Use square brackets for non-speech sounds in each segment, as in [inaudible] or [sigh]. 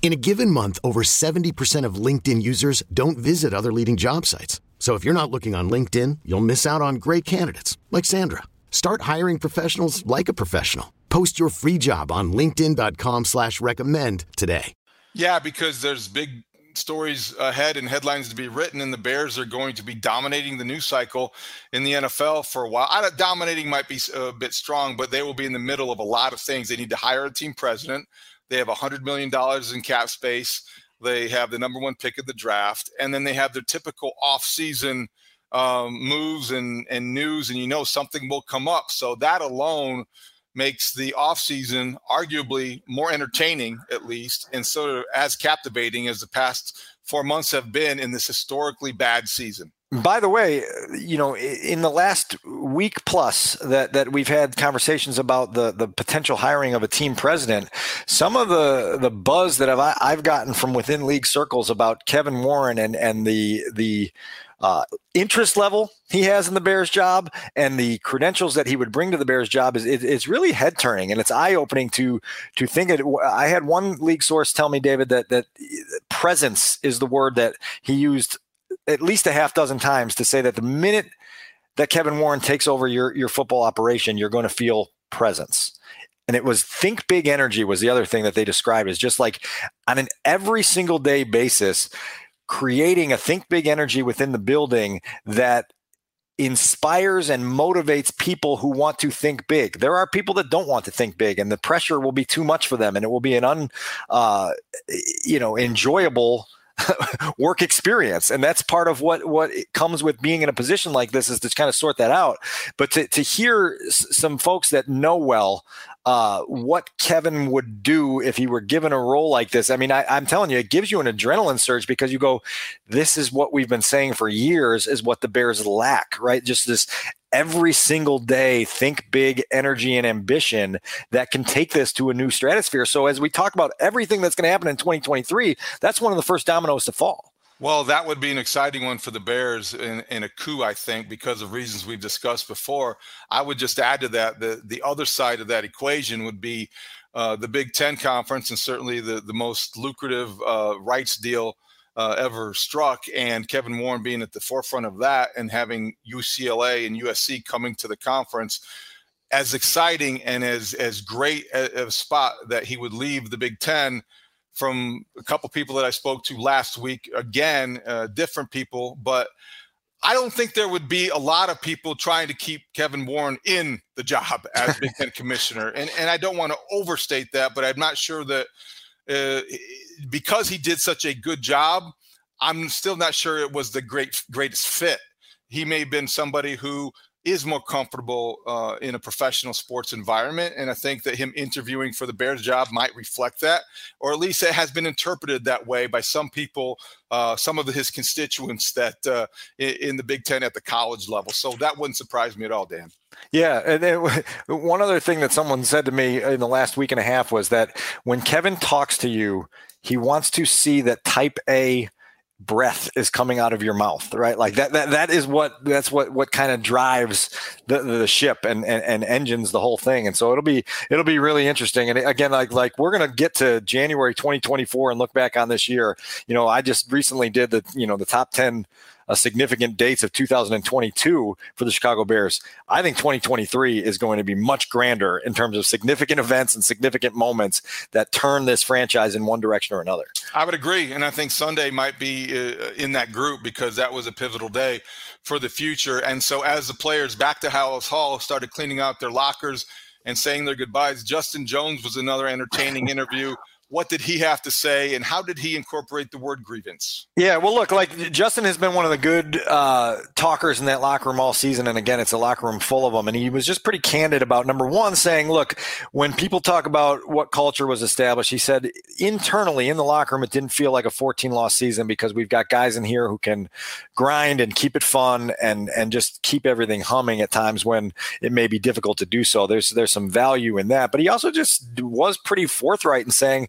In a given month, over 70% of LinkedIn users don't visit other leading job sites. So if you're not looking on LinkedIn, you'll miss out on great candidates like Sandra. Start hiring professionals like a professional. Post your free job on LinkedIn.com slash recommend today. Yeah, because there's big stories ahead and headlines to be written, and the Bears are going to be dominating the news cycle in the NFL for a while. I, dominating might be a bit strong, but they will be in the middle of a lot of things. They need to hire a team president. They have $100 million in cap space. They have the number one pick of the draft. And then they have their typical offseason um, moves and, and news, and you know something will come up. So that alone makes the offseason arguably more entertaining, at least, and sort of as captivating as the past four months have been in this historically bad season. By the way, you know, in the last week plus that, that we've had conversations about the, the potential hiring of a team president, some of the, the buzz that I've, I've gotten from within league circles about Kevin Warren and, and the, the uh, interest level he has in the Bears job and the credentials that he would bring to the Bears job is it, it's really head turning and it's eye opening to to think it. I had one league source tell me, David, that that presence is the word that he used at least a half dozen times to say that the minute that Kevin Warren takes over your your football operation, you're going to feel presence. And it was think big energy was the other thing that they described as just like on an every single day basis, creating a think big energy within the building that inspires and motivates people who want to think big. There are people that don't want to think big, and the pressure will be too much for them, and it will be an un, uh, you know, enjoyable [laughs] work experience and that's part of what what comes with being in a position like this is to kind of sort that out but to, to hear s- some folks that know well uh, what Kevin would do if he were given a role like this. I mean, I, am telling you, it gives you an adrenaline surge because you go, this is what we've been saying for years is what the Bears lack, right? Just this every single day think big energy and ambition that can take this to a new stratosphere. So as we talk about everything that's going to happen in 2023, that's one of the first dominoes to fall. Well, that would be an exciting one for the Bears in, in, a coup, I think, because of reasons we've discussed before. I would just add to that the the other side of that equation would be uh, the Big Ten conference and certainly the the most lucrative uh, rights deal uh, ever struck, and Kevin Warren being at the forefront of that, and having UCLA and USC coming to the conference. As exciting and as as great a, a spot that he would leave the Big Ten from a couple people that I spoke to last week. Again, uh, different people, but I don't think there would be a lot of people trying to keep Kevin Warren in the job [laughs] as Big Ten commissioner. And and I don't want to overstate that, but I'm not sure that uh, because he did such a good job, I'm still not sure it was the great greatest fit. He may have been somebody who is more comfortable uh, in a professional sports environment. And I think that him interviewing for the Bears job might reflect that, or at least it has been interpreted that way by some people, uh, some of his constituents that uh, in, the Big Ten at the college level. So that wouldn't surprise me at all, Dan. Yeah, and [laughs] one other thing that someone said to me in the last week and a half was that when Kevin talks to you, he wants to see that type A breath is coming out of your mouth right? Like that that, that is what that's what what kind of drives the, the ship and, and and engines the whole thing. And so it'll be it'll be really interesting. And again like like we're to get to January 2024 and look back on this year. You know I just recently did the you know the top 10 uh, significant dates of 2022 for the Chicago Bears. I think 2023 is going to be much grander in terms of significant events and significant moments that turn this franchise in one direction or another. I would agree, and I think Sunday might be uh, in that group because that was a pivotal day for the future. And so, as the players back to Halas Hall started cleaning out their lockers and saying their goodbyes. Justin Jones was another entertaining [laughs] interview what did he have to say and how did he incorporate the word grievance? Yeah well look like justin has been one of the good uh, talkers in that locker room all season and again it's a locker room full of them and he was just pretty candid about number one saying look when people talk about what culture was established he said internally in the locker room it didn't feel like a 14 loss season because we've got guys in here who can grind and keep it fun and and just keep everything humming at times when it may be difficult to do so. There's there's some value in that but he also just was pretty forthright in saying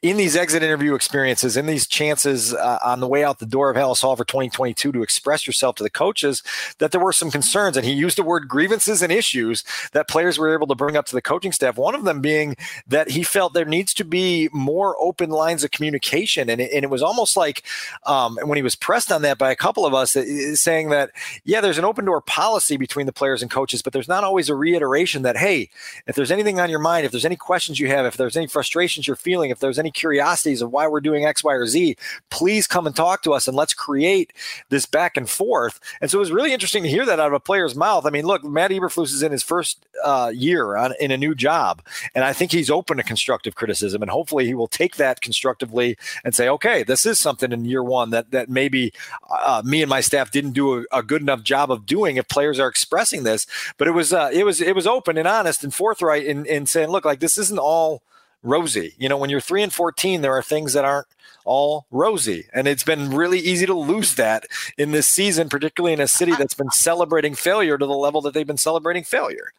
in these exit interview experiences, in these chances uh, on the way out the door of Halas Hall for 2022 to express yourself to the coaches, that there were some concerns. And he used the word grievances and issues that players were able to bring up to the coaching staff. One of them being that he felt there needs to be more open lines of communication. And it, and it was almost like um, when he was pressed on that by a couple of us, saying that, yeah, there's an open door policy between the players and coaches, but there's not always a reiteration that, hey, if there's anything on your mind, if there's any questions you have, if there's any frustrations you're feeling, if there's any any curiosities of why we're doing X, Y, or Z, please come and talk to us and let's create this back and forth. And so it was really interesting to hear that out of a player's mouth. I mean, look, Matt Eberflus is in his first uh, year on, in a new job, and I think he's open to constructive criticism, and hopefully he will take that constructively and say, okay, this is something in year one that that maybe uh, me and my staff didn't do a, a, good enough job of doing if players are expressing this. But it was uh, it was it was open and honest and forthright in, in saying, look, like this isn't all rosy. You know, when you're three and 14, there are things that aren't all rosy. And it's been really easy to lose that in this season, particularly in a city that's been celebrating failure to the level that they've been celebrating failure.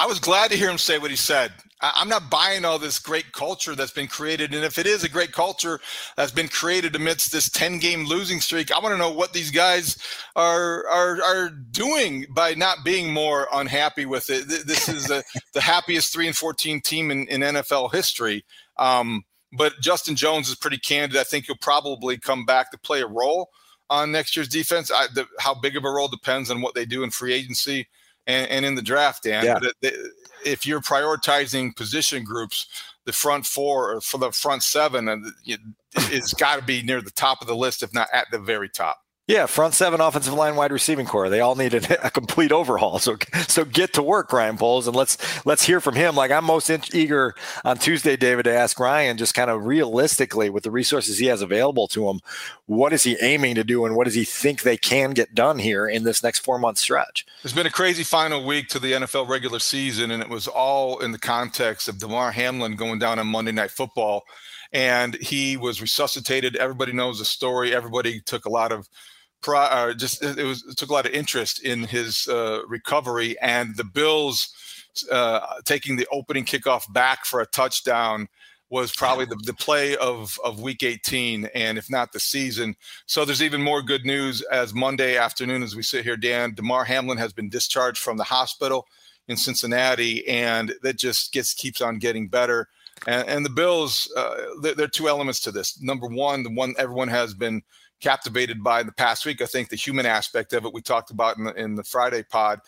I was glad to hear him say what he said. I'm not buying all this great culture that's been created. And if it is a great culture that's been created amidst this 10 game losing streak, I want to know what these guys are are are doing by not being more unhappy with it. This is the, [laughs] the happiest 3 and 14 team in, in NFL history. Um, but Justin Jones is pretty candid. I think he'll probably come back to play a role on next year's defense. I, the, how big of a role depends on what they do in free agency and, and in the draft, Dan. Yeah. But if you're prioritizing position groups, the front four or for the front seven, uh, and it's got to be near the top of the list, if not at the very top. Yeah, front seven offensive line wide receiving corps. They all need a, [laughs] a, complete overhaul. So so get to work, Ryan Poles, and let's let's hear from him. Like I'm most in- eager on Tuesday, David, to ask Ryan just kind of realistically with the resources he has available to him, what is he aiming to do, and what does he think they can get done here in this next four month stretch? It's been a crazy final week to the NFL regular season, and it was all in the context of Damar Hamlin going down on Monday Night Football, and he was resuscitated. Everybody knows the story. Everybody took a lot of uh, just it was it took a lot of interest in his uh, recovery and the Bills uh, taking the opening kickoff back for a touchdown was probably the, the play of, of week 18 and if not the season. So there's even more good news as monday afternoon as we sit here dan damar hamlin has been discharged from the hospital in cincinnati and that just gets keeps on getting better. And, and the bills uh, there, there, are two elements to this. Number one the one everyone has been captivated by in the past week. I think the human aspect of it we talked about in the, in the Friday pod,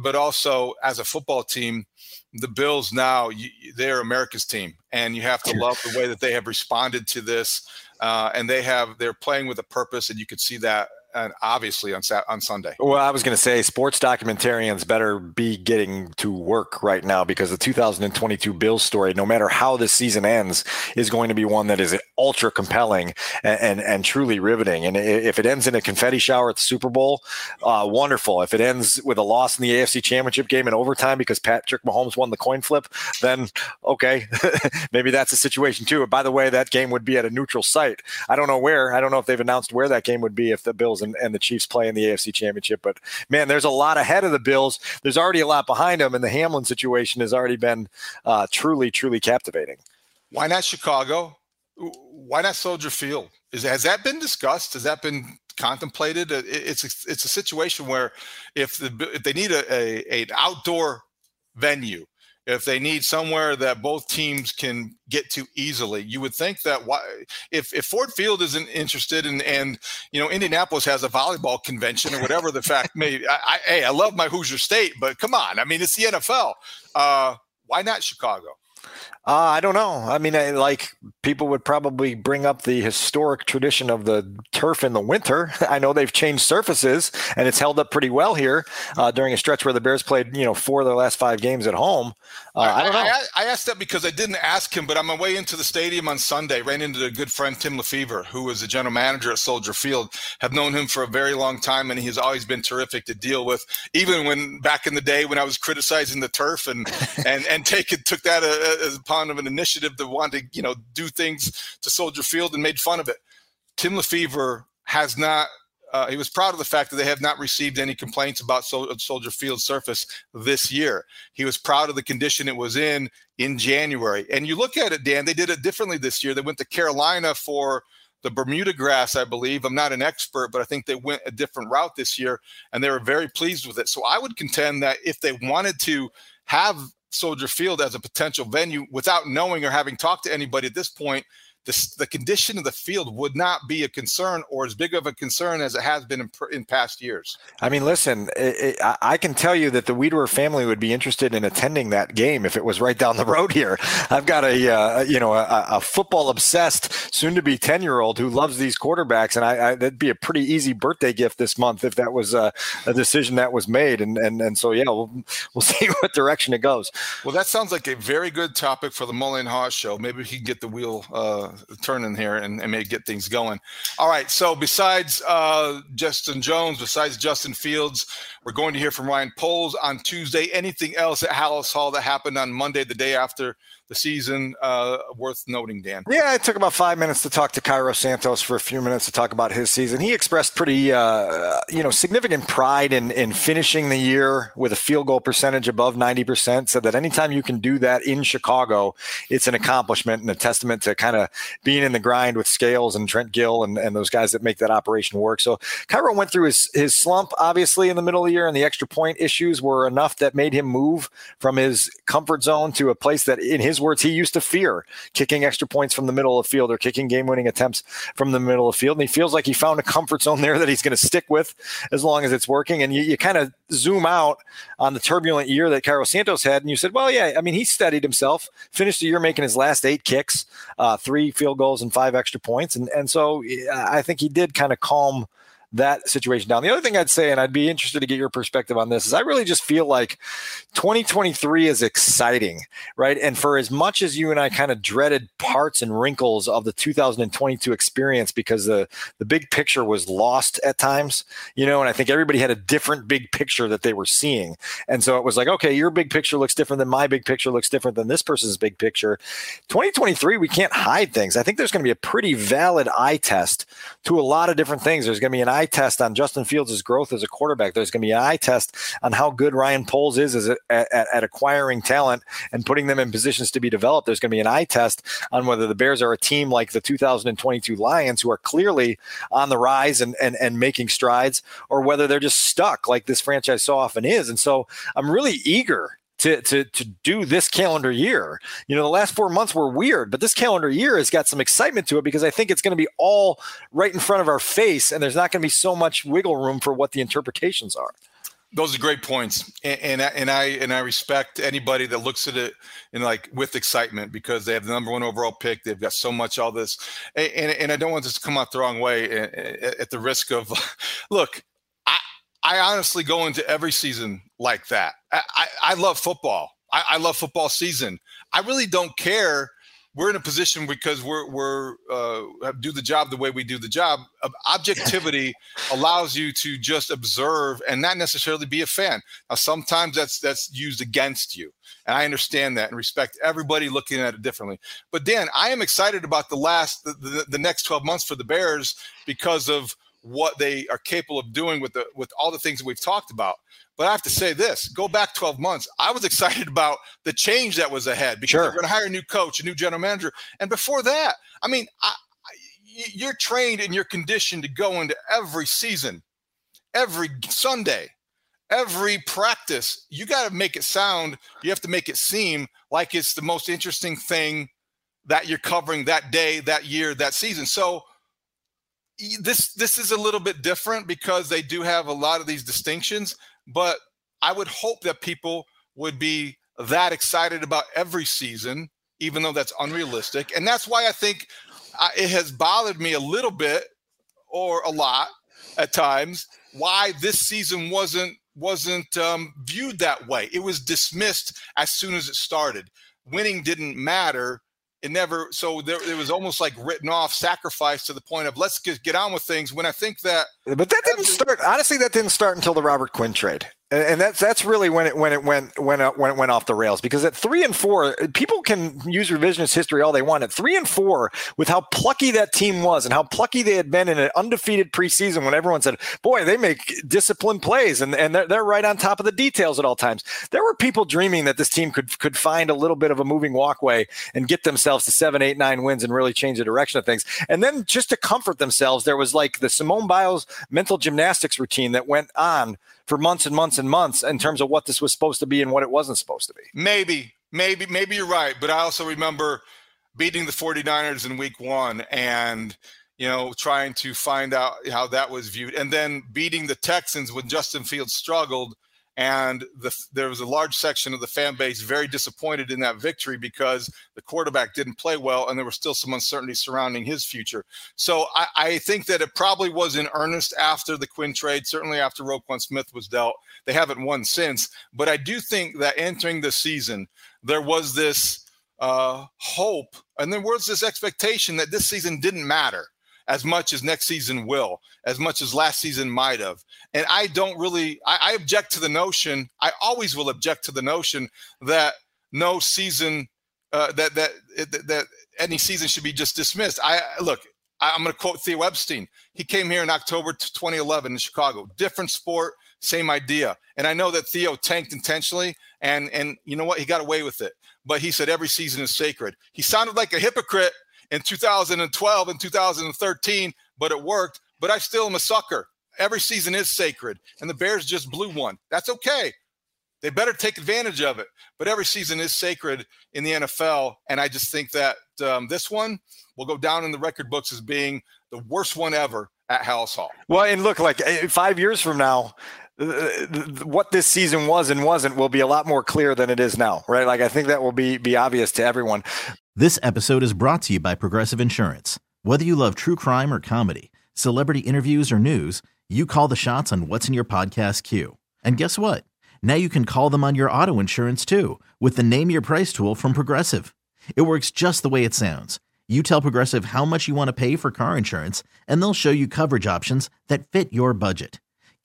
but also as a football team, the Bills now you, they're America's team, and you have to love the way that they have responded to this. Uh, and they have they're playing with a purpose, and you could see that and obviously on on Sunday. Well, I was going to say sports documentarians better be getting to work right now because the 2022 Bills story, no matter how this season ends, is going to be one that is ultra compelling and and, and truly riveting. And if it ends in a confetti shower at the Super Bowl, uh, wonderful. If it ends with a loss in the AFC Championship game in overtime because Patrick Mahomes won the coin flip, then okay, [laughs] maybe that's a situation too. By the way, that game would be at a neutral site. I don't know where. I don't know if they've announced where that game would be if the Bills and, and the Chiefs play in the AFC Championship. But man, there's a lot ahead of the Bills. There's already a lot behind them, and the Hamlin situation has already been uh, truly, truly captivating. Why not Chicago? Why not Soldier Field? Is has that been discussed? Has that been contemplated? It's a, it's a situation where if the if they need a, a an outdoor venue if they need somewhere that both teams can get to easily. You would think that why, if, if Ford Field isn't interested in, and you know Indianapolis has a volleyball convention or whatever the fact may. I, I, hey, I love my Hoosier State, but come on, I mean it's the NFL. Uh, why not Chicago? Uh, I don't know. I mean, I, like people would probably bring up the historic tradition of the turf in the winter. [laughs] I know they've changed surfaces, and it's held up pretty well here uh, during a stretch where the Bears played, you know, four of their last five games at home. Uh, I, I, don't know. I, I, asked that because I didn't ask him, but on my way into the stadium on Sunday, ran into a good friend Tim LeFevour, who was the general manager at Soldier Field. Have known him for a very long time, and he's always been terrific to deal with. Even when back in the day when I was criticizing the turf and [laughs] and and take it, took that uh, as upon of an initiative to want to you know do things to Soldier Field and made fun of it. Tim LeFevour has not. Uh, he was proud of the fact that they have not received any complaints about Sol- Soldier Field surface this year. He was proud of the condition it was in in January. And you look at it, Dan, they did it differently this year. They went to Carolina for the Bermuda grass, I believe. I'm not an expert, but I think they went a different route this year and they were very pleased with it. So I would contend that if they wanted to have Soldier Field as a potential venue without knowing or having talked to anybody at this point the, the condition of the field would not be a concern or as big of a concern as it has been in, in past years. I mean, listen, it, it, I can tell you that the Wiederer family would be interested in attending that game if it was right down the road here. I've got a uh, you know a, a football obsessed, soon to be ten year old who loves these quarterbacks, and I, I, that'd be a pretty easy birthday gift this month if that was a, a decision that was made. And and and so yeah, we'll we'll [laughs] see what direction it goes. Well, that sounds like a very good topic for the Mully and Haugh show. Maybe we can get the wheel. Uh, turning here and, and may get things going. All right. So besides uh, Justin Jones, besides Justin Fields, we're going to hear from Ryan Poles on Tuesday. Anything else at Halas Hall that happened on Monday, the day after the season uh, worth noting, Dan? Yeah, it took about five minutes to talk to Cairo Santos for a few minutes to talk about his season. He expressed pretty, uh, you know, significant pride in in finishing the year with a field goal percentage above ninety percent. Said that anytime you can do that in Chicago, it's an accomplishment and a testament to kind of being in the grind with Scales and Trent Gill and, and those guys that make that operation work. So Cairo went through his his slump, obviously in the middle of the year, and the extra point issues were enough that made him move from his comfort zone to a place that, in his words, he used to fear kicking extra points from the middle of the field or kicking game winning attempts from the middle of the field. And he feels like he found a comfort zone there that he's going to stick with as long as it's working. And you, you kind of zoom out on the turbulent year that Cairo Santos had, and you said, well, yeah, I mean, he steadied himself, finished the year making his last eight kicks, uh, three field goals, and five extra points. And, and so I think he did kind of calm that situation down. The other thing I'd say, and I'd be interested to get your perspective on this, is I really just feel like 2023 is exciting, right? And for as much as you and I kind of dreaded parts and wrinkles of the 2022 experience because the the big picture was lost at times, you know, and I think everybody had a different big picture that they were seeing, and so it was like, okay, your big picture looks different than my big picture looks different than this person's big picture. 2023, we can't hide things. I think there's going to be a pretty valid eye test to a lot of different things. There's going to be an eye test on Justin Fields' growth as a quarterback. There's going to be an eye test on how good Ryan Poles is a, at, at, acquiring talent and putting them in positions to be developed. There's going to be an eye test on whether the Bears are a team like the 2022 Lions, who are clearly on the rise and, and, and making strides, or whether they're just stuck like this franchise so often is. And so I'm really eager to, to, to do this calendar year. You know, the last four months were weird, but this calendar year has got some excitement to it because I think it's going to be all right in front of our face, and there's not going to be so much wiggle room for what the interpretations are. Those are great points, and, and and I and I respect anybody that looks at it in like with excitement because they have the number one overall pick. They've got so much all this, and and, and I don't want this to come out the wrong way at the risk of, [laughs] look, I honestly go into every season like that. I, I, I love football. I, I, love football season. I really don't care. We're in a position because we're we're uh, do the job the way we do the job. Objectivity [laughs] allows you to just observe and not necessarily be a fan. Now, sometimes that's that's used against you, and I understand that and respect everybody looking at it differently. But Dan, I am excited about the last the, the, the next twelve months for the Bears because of what they are capable of doing with the with all the things that we've talked about. But I have to say this: go back 12 months. I was [laughs] excited about the change that was ahead because sure. we're going to hire a new coach, a new general manager, and before that, I mean, I, you're trained and you're conditioned to go into every season, every Sunday, every practice. You got to make it sound. You have to make it seem like it's the most interesting thing that you're covering that day, that year, that season. So this this is a little bit different because they do have a lot of these distinctions but i would hope that people would be that excited about every season even though that's unrealistic. And that's why I think I, it has bothered me a little bit or a lot at times why this season wasn't wasn't um, viewed that way. It was dismissed as soon as it started. Winning didn't matter it never so there it was almost like written off sacrifice to the point of let's get, get on with things when i think that but that didn't start honestly that didn't start until the robert quinn trade and that's that's really when it when it went when it, when it went off the rails because at three and four people can use revisionist history all they want. At three and four with how plucky that team was and how plucky they had been in an undefeated preseason when everyone said boy they make disciplined plays and, and they're, they're right on top of the details at all times. There were people dreaming that this team could could find a little bit of a moving walkway and get themselves to seven eight nine wins and really change the direction of things. And then just to comfort themselves there was like the simone biles mental gymnastics routine that went on for months and months and months in terms of what this was supposed to be and what it wasn't supposed to be. Maybe, maybe, maybe you're right. But I also remember beating the 49ers in week one and, you know, trying to find out how that was viewed. And then beating the Texans when Justin Fields struggled and the, there was a large section of the fan base very disappointed in that victory because the quarterback didn't play well and there was still some uncertainty surrounding his future. So I, I think that it probably was in earnest after the Quinn trade, certainly after Roquan Smith was dealt. They haven't won since, but I do think that entering the season, there was this uh, hope and there was this expectation that this season didn't matter as much as next season will, as much as last season might have. And I don't really, I, I object to the notion, I always will object to the notion that no season, uh, that, that, that, any season should be just dismissed. I look, I'm going to quote Theo Epstein. He came here in October 2011 in Chicago. Different sport, same idea. And I know that Theo tanked intentionally, and and you know what? He got away with it. But he said every season is sacred. He sounded like a hypocrite in 2012 and 2013, but it worked. But I still am a sucker. Every season is sacred, and the Bears just blew one. That's okay. They better take advantage of it. But every season is sacred in the NFL, and I just think that um, this one will go down in the record books as being the worst one ever at Halas Hall. Well, and look, like eh, five years from now, what this season was and wasn't will be a lot more clear than it is now, right? Like I think that will be be obvious to everyone. This episode is brought to you by Progressive Insurance. Whether you love true crime or comedy, celebrity interviews or news, you call the shots on what's in your podcast queue. And guess what? Now you can call them on your auto insurance too with the Name Your Price tool from Progressive. It works just the way it sounds. You tell Progressive how much you want to pay for car insurance, and they'll show you coverage options that fit your budget.